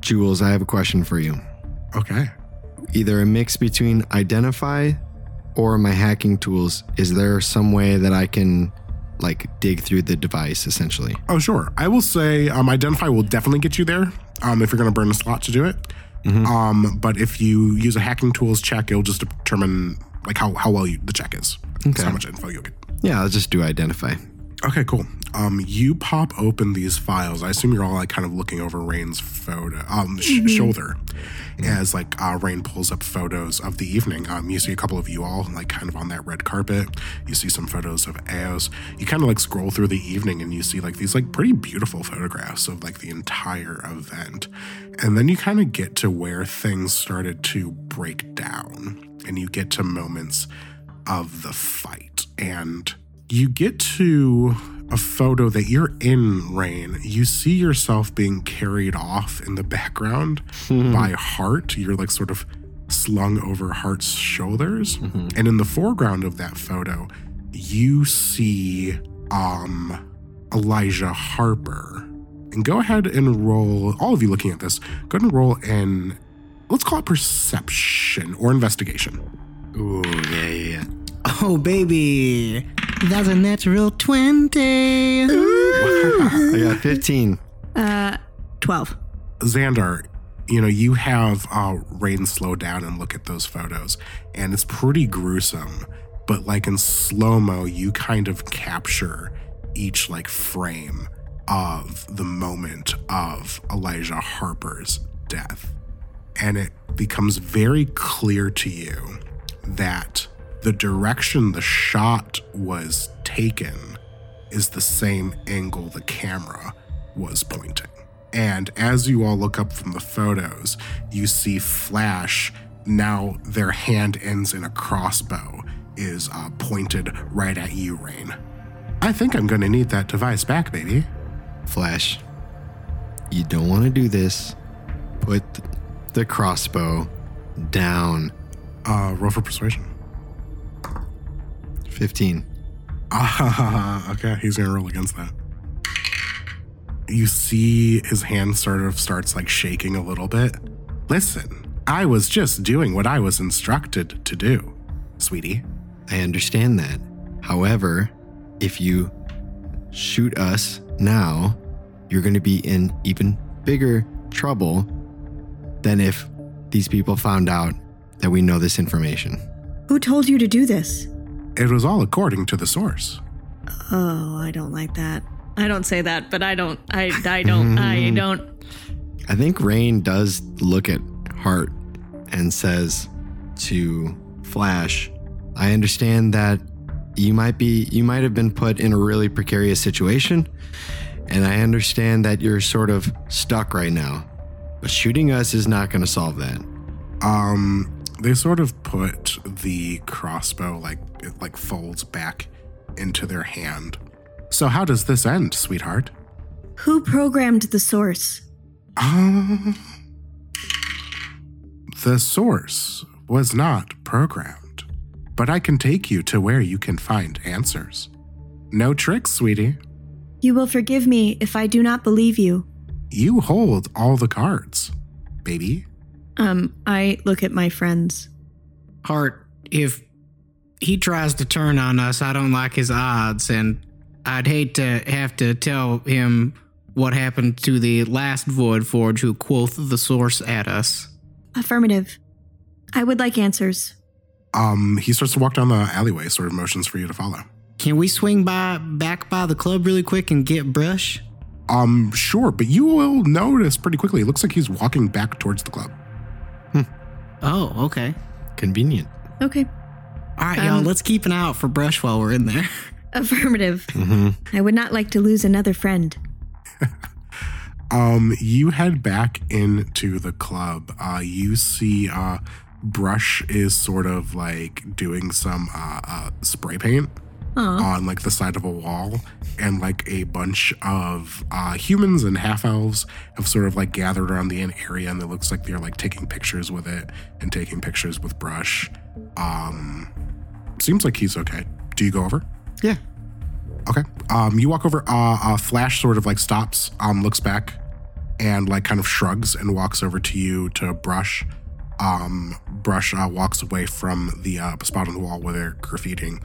Jules, I have a question for you. Okay. Either a mix between identify or my hacking tools. Is there some way that I can like dig through the device essentially? Oh, sure. I will say um, identify will definitely get you there um, if you're going to burn a slot to do it. Um, but if you use a hacking tools check, it'll just determine like how, how well you, the check is. That's Okay. how much info you'll get. Yeah, I'll just do identify. Okay, cool. Um, you pop open these files. I assume you're all like kind of looking over Raine's photo, um, sh- shoulder, as like uh, Raine pulls up photos of the evening. Um, you see a couple of you all like kind of on that red carpet. You see some photos of Eos. You kind of like scroll through the evening and you see like these like pretty beautiful photographs of like the entire event, and then you kind of get to where things started to break down, and you get to moments of the fight and you get to a photo that you're in Raine. You see yourself being carried off in the background by Hart. You're like sort of slung over Hart's shoulders. And in the foreground of that photo you see um Elijah Harper. And go ahead and roll all of you looking at this go ahead and roll in let's call it perception or investigation. Ooh, yeah, yeah, yeah. Oh, baby. That's a natural 20. I got 15. Uh, 12. Xandar, you know, you have uh, Raine slow down and look at those photos, and it's pretty gruesome. But like in slow mo, you kind of capture each like frame of the moment of Elijah Harper's death. And it becomes very clear to you that the direction the shot was taken is the same angle the camera was pointing. And as you all look up from the photos, you see Flash. Now their hand ends in a crossbow, is uh, pointed right at you, Raine. I think I'm gonna need that device back, baby. Flash, you don't want to do this. Put the crossbow down. Uh, roll for persuasion. 15. Ah, okay, he's gonna roll against that. You see his hand sort of starts like shaking a little bit. Listen, I was just doing what I was instructed to do, sweetie. I understand that. However, if you shoot us now, you're going to be in even bigger trouble than if these people found out that we know this information. Who told you to do this? It was all according to the source. Oh, I don't like that. I don't say that, but I don't. I, I don't. I don't. I think Raine does look at Hart and says to Flash, I understand that you might be you might have been put in a really precarious situation and I understand that you're sort of stuck right now. But shooting us is not going to solve that. Um, they sort of put the crossbow like it like folds back into their hand. So how does this end, sweetheart? Who programmed the source? Um, the source was not programmed, but I can take you to where you can find answers. No tricks, sweetie. You will forgive me if I do not believe you. You hold all the cards, baby. Um, I look at my friends. Hart, if he tries to turn on us, I don't like his odds, and I'd hate to have to tell him what happened to the last Void Forge who quoth the source at us. Affirmative. I would like answers. Um, he starts to walk down the alleyway, sort of motions for you to follow. Can we swing by back by the club really quick and get Brush? Um, sure, but you will notice pretty quickly. It looks like he's walking back towards the club. Hmm. Oh, okay. Convenient. Okay. All right, y'all, Um, let's keep an eye out for Brush while we're in there. Affirmative. I would not like to lose another friend. Um, you head back into the club. Uh, you see, uh, Brush is sort of like doing some uh, uh, spray paint on like the side of a wall, and like a bunch of uh, humans and half elves have sort of like gathered around the area, and it looks like they're like taking pictures with it and taking pictures with Brush. Um, seems like he's okay. Do you go over? Yeah. Okay. Um, you walk over. Uh, uh, Flash sort of like stops, um, looks back, and like kind of shrugs and walks over to you to Brush. Um, Brush uh, walks away from the uh, spot on the wall where they're graffitiing.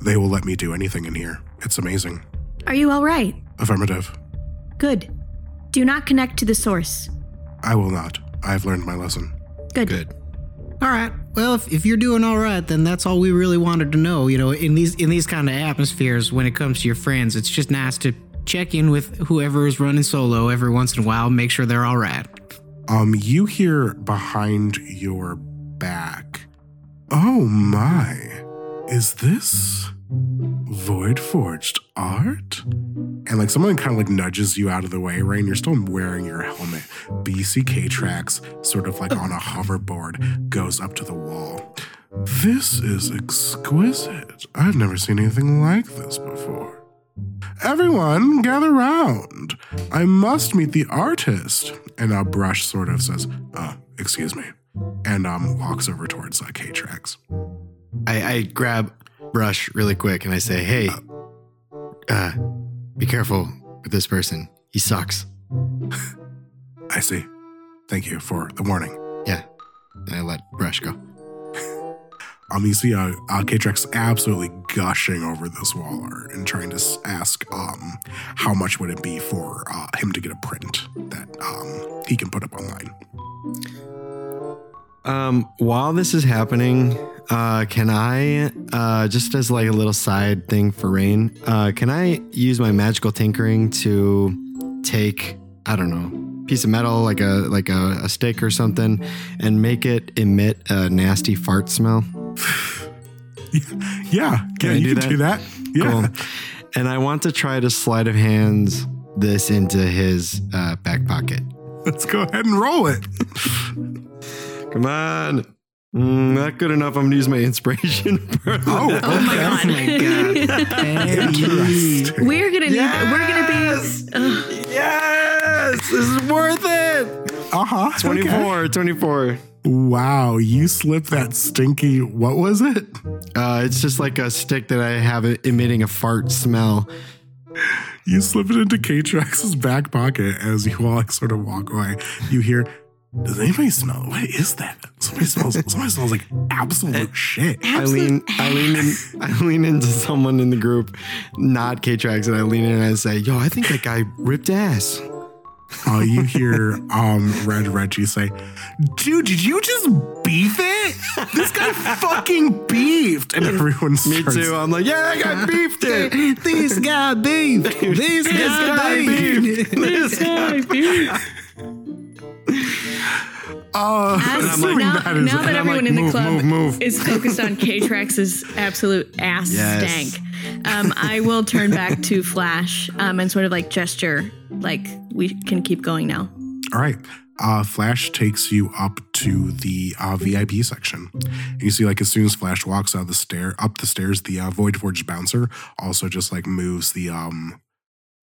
They will let me do anything in here. It's amazing. Are you all right? Affirmative. Good. Do not connect to the source. I will not. I have learned my lesson. Good. Good. All right. Well, if, if you're doing all right, then that's all we really wanted to know. You know, in these in these kind of atmospheres, when it comes to your friends, it's just nice to check in with whoever is running solo every once in a while, make sure they're all right. Um, you hear behind your back. Oh my. Is this void forged art? And like someone kind of like nudges you out of the way, right? And you're still wearing your helmet. BCK tracks, sort of like on a hoverboard, goes up to the wall. This is exquisite. I've never seen anything like this before. Everyone, gather round. I must meet the artist. And uh, Brush sort of says, uh, excuse me, and um, walks over towards uh, K-Trax. I, I grab Brush really quick and I say, "Hey, uh, be careful with this person. He sucks." I see. Thank you for the warning. Yeah. And I let Brush go. Um, you see uh, uh, K-Trax absolutely gushing over this wall art and trying to ask um, how much would it be for uh, him to get a print that um, he can put up online. Um, while this is happening, uh, can I, uh, just as like a little side thing for Raine, uh, can I use my magical tinkering to take, I don't know, piece of metal like a like a, a stick or something, and make it emit a nasty fart smell? Yeah, Can yeah, you do can do that. Yeah. Cool. And I want to try to sleight of hands this into his uh, back pocket. Let's go ahead and roll it. Come on. Mm, not good enough. I'm gonna use my inspiration. for Oh, that. Oh my Oh god. my god. We're gonna need. We're gonna be. ugh. yes, this is worth it. Uh huh. 24, 24. Wow, you slipped that stinky. What was it? Uh, it's just like a stick that I have emitting a fart smell. You slip it into K-Trax's back pocket as you all like sort of walk away. You hear, "Does anybody smell? What is that? Somebody smells. Somebody smells like absolute shit." I lean, I lean in, I lean into someone in the group, not K-Trax, and I lean in and I say, "Yo, I think that guy ripped ass." Uh, you hear um Red Reggie say, "Dude, did you just beef it? This guy fucking beefed!" And everyone starts. Me too. I'm like, yeah, I got beefed it. this guy beefed. This guy beef. This guy beefed. Uh, As- assuming now, that now that everyone like, in the move, club move, move. is focused on K-Trax's absolute ass Yes. stank, um, I will turn back to Flash um, and sort of like gesture, like we can keep going now. All right. Uh, Flash takes you up to the uh, VIP section. And you see, like, as soon as Flash walks out the stair, up the stairs, the uh, Void Forge bouncer also just like moves the um,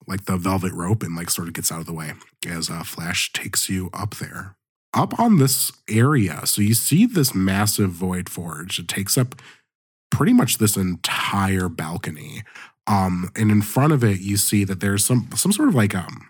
like the velvet rope and like sort of gets out of the way as uh, Flash takes you up there. Up on this area, so you see this massive Void Forge. It takes up pretty much this entire balcony. Um, and in front of it, you see that there's some some sort of like um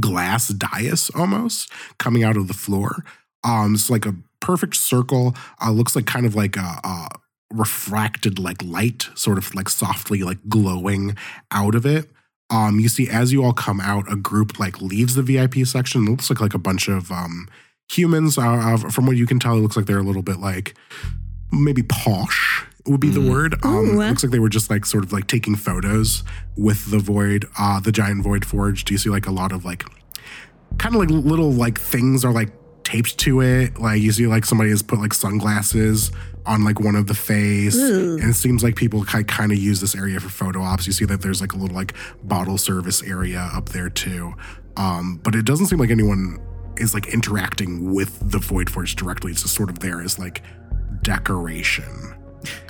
glass dais almost coming out of the floor. Um, it's like a perfect circle. Uh, looks like kind of like a, a refracted like light, sort of like softly like glowing out of it. Um, you see as you all come out, a group like leaves the VIP section. It looks like like a bunch of um humans. Uh, uh, from what you can tell, it looks like they're a little bit like maybe posh would be the word. Um, Ooh. looks like they were just like sort of like taking photos with the void, uh, the giant void forge. Do you see like a lot of like kind of like little like things are like taped to it? Like you see like somebody has put like sunglasses on like one of the face, Ooh. and it seems like people kind of use this area for photo ops. You see that there's like a little like bottle service area up there too, um, but it doesn't seem like anyone is like interacting with the void forge directly. It's just sort of there as like decoration.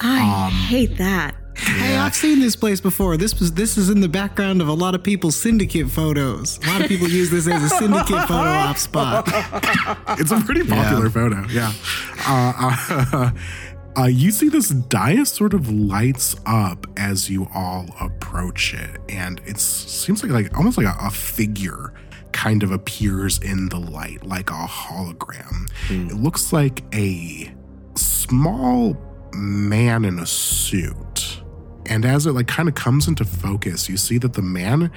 I Um, hate that. Hey, I've seen this place before. This was this is in the background of a lot of people's syndicate photos. A lot of people use this as a syndicate photo op spot. it's a pretty popular photo. Yeah. Uh, uh, uh, you see this dais sort of lights up as you all approach it, and it seems like like almost like a, a figure kind of appears in the light, like a hologram. It looks like a small man in a suit. And as it like kind of comes into focus, you see that the man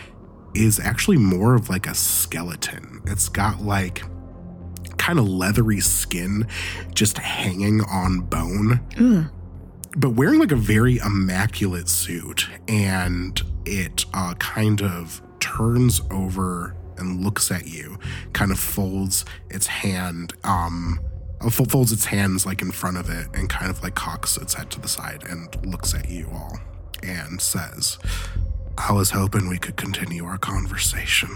is actually more of like a skeleton. It's got like kind kind of leathery skin just hanging on bone. But wearing like a very immaculate suit, and it uh, kind of turns over and looks at you, kind of folds its hand, um, uh, folds its hands like in front of it, and kind of like cocks its head to the side and looks at you all and says, I was hoping we could continue our conversation.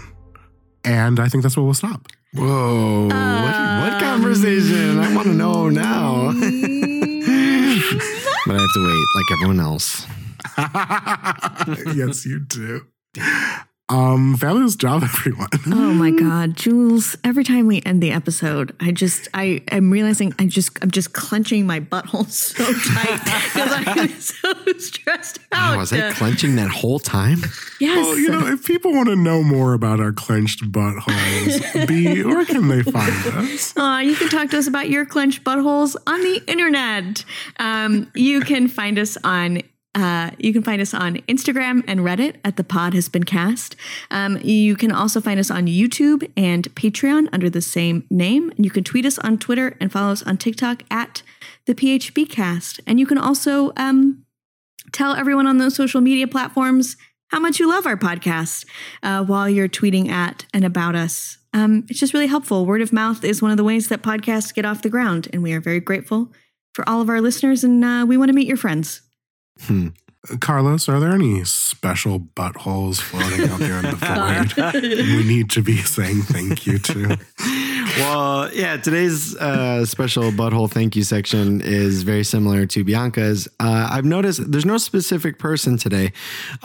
And I think that's where we'll stop. Whoa! what, what conversation? I want to know now. but I have to wait, like everyone else. yes, you do. Um, fabulous job, everyone. Oh my God, Jules! Every time we end the episode, I just I am realizing I just I'm just clenching my butthole so tight because I'm so stressed out. Oh, was I clenching that whole time? yes, Well, you know, if people want to know more about our clenched buttholes, B, where can they find us? Aw, you can talk to us about your clenched buttholes on the internet. Um, you can find us on. Uh, you can find us on Instagram and Reddit at the pod has been cast. Um, you can also find us on YouTube and Patreon under the same name. And you can tweet us on Twitter and follow us on TikTok at the PHB cast. And you can also um, tell everyone on those social media platforms how much you love our podcast uh, while you're tweeting at and about us. Um, it's just really helpful. Word of mouth is one of the ways that podcasts get off the ground, and we are very grateful for all of our listeners, and uh, we want to meet your friends. Carlos, are there any special buttholes floating out there in the void we need to be saying thank you to? Well, yeah, today's uh, special butthole thank you section is very similar to Bianca's. Uh, I've noticed there's no specific person today,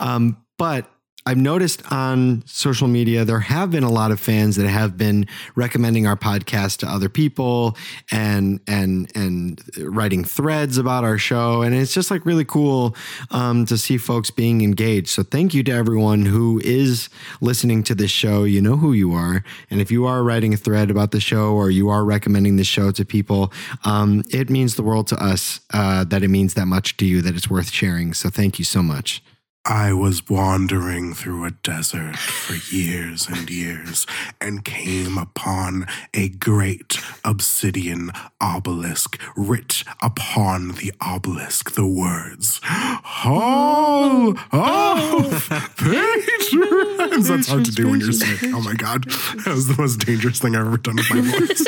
um, but I've noticed on social media there have been a lot of fans that have been recommending our podcast to other people and and and writing threads about our show, and it's just like really cool um, to see folks being engaged. So thank you to everyone who is listening to this show. You know who you are, and if you are writing a thread about the show or you are recommending the show to people, um, it means the world to us. Uh, that it means that much to you that it's worth sharing. So thank you so much. I was wandering through a desert for years and years and came upon a great obsidian obelisk. Writ upon the obelisk the words, Hall of Patrons. That's hard to do when you're sick. Oh my God. That was the most dangerous thing I've ever done with my voice.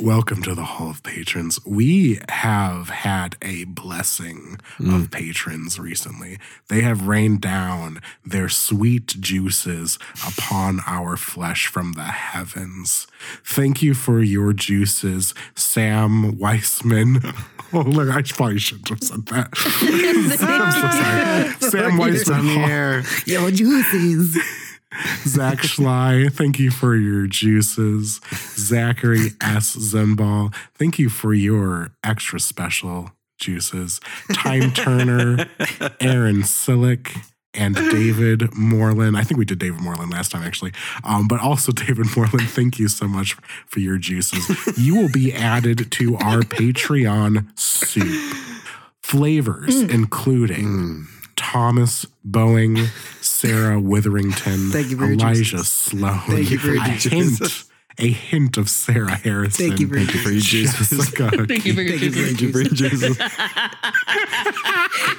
Welcome to the Hall of Patrons. We have had a blessing of mm. patrons recently. They have rained down their sweet juices upon our flesh from the heavens. Thank you for your juices, Sam Weissman. Oh, look, I probably shouldn't have said that. I'm so sorry. Sam Weissman. air. Yo, juices. Zach Schley, thank you for your juices. Zachary S. Zembal, thank you for your extra special juices. Time Turner, Aaron Silic, and David Moreland. I think we did David Moreland last time, actually. Um, but also, David Moreland, thank you so much for your juices. You will be added to our Patreon soup. Flavors including Thomas Boeing, Sarah Witherington, Elijah juices. Sloan. Thank you for your a juices. Hint, a hint of Sarah Harrison. Thank you for your Thank you for your juices. Jessica Thank you for your Keith, Thank you for your juices.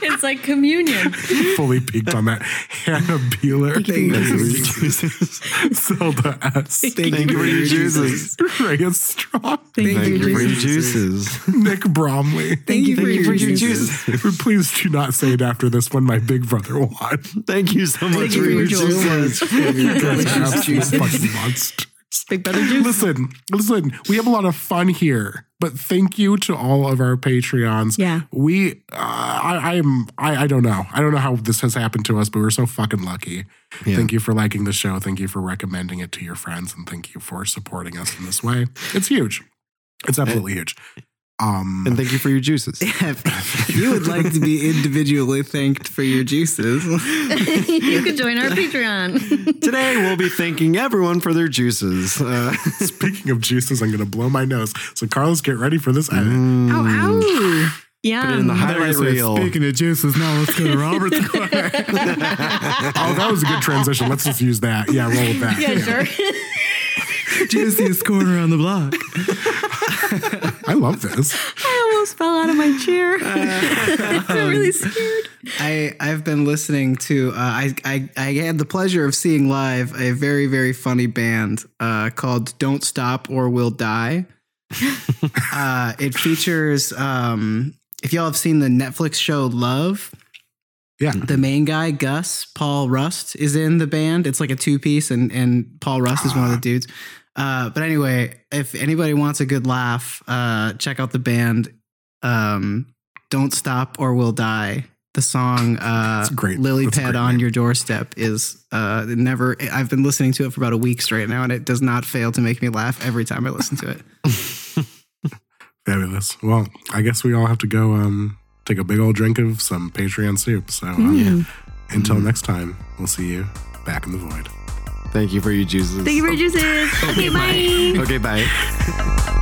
It's like communion. fully peaked on that. Hannah Beeler. Thank you for your juices. Zelda S. Thank you for your juices. Rhea Strong. Thank, Thank you. you for your juices. Nick Bromley. Thank you for Thank you your your juices. juices. Please do not say it after this when my big brother won. Thank you so much Thank for your your juices. You guys are absolute fucking monsters. Big brother juice. Listen, listen, we have a lot of fun here, but thank you to all of our Patreons. Yeah. We, uh, I, I am, I, I don't know. I don't know how this has happened to us, but we're so fucking lucky. Yeah. Thank you for liking the show. Thank you for recommending it to your friends. And thank you for supporting us in this way. It's huge. It's absolutely huge. Um, And thank you for your juices. If you would like to be individually thanked for your juices, you can join our Patreon. Today we'll be thanking everyone for their juices. Uh, speaking of juices, I'm going to blow my nose. So, Carlos, get ready for this edit. Mm. ow, ow. Yeah. in the highlight reel. Speaking of juices, now let's go to Robert's corner. Oh, that was a good transition. Let's just use that. Yeah, roll with that. yeah, sure. Juiciest corner on the block. I love this. I almost fell out of my chair. I'm really scared. I I've been listening to. Uh, I I I had the pleasure of seeing live a very very funny band uh, called Don't Stop or We'll Die. uh, it features. Um, if y'all have seen the Netflix show Love, Yeah. the main guy Gus Paul Rust is in the band. It's like a two piece, and and Paul Rust is one of the dudes. Uh, but anyway, if anybody wants a good laugh, uh, check out the band. Um, Don't stop or we'll die. The song uh, great. "Lily That's Pad on name. Your Doorstep" is uh, never. I've been listening to it for about a week straight now, and it does not fail to make me laugh every time I listen to it. Fabulous. Well, I guess we all have to go um, take a big old drink of some Patreon soup. So um, until next time, we'll see you back in the void. Thank you for your juices. Thank you for your juices. Okay, bye. Okay, bye.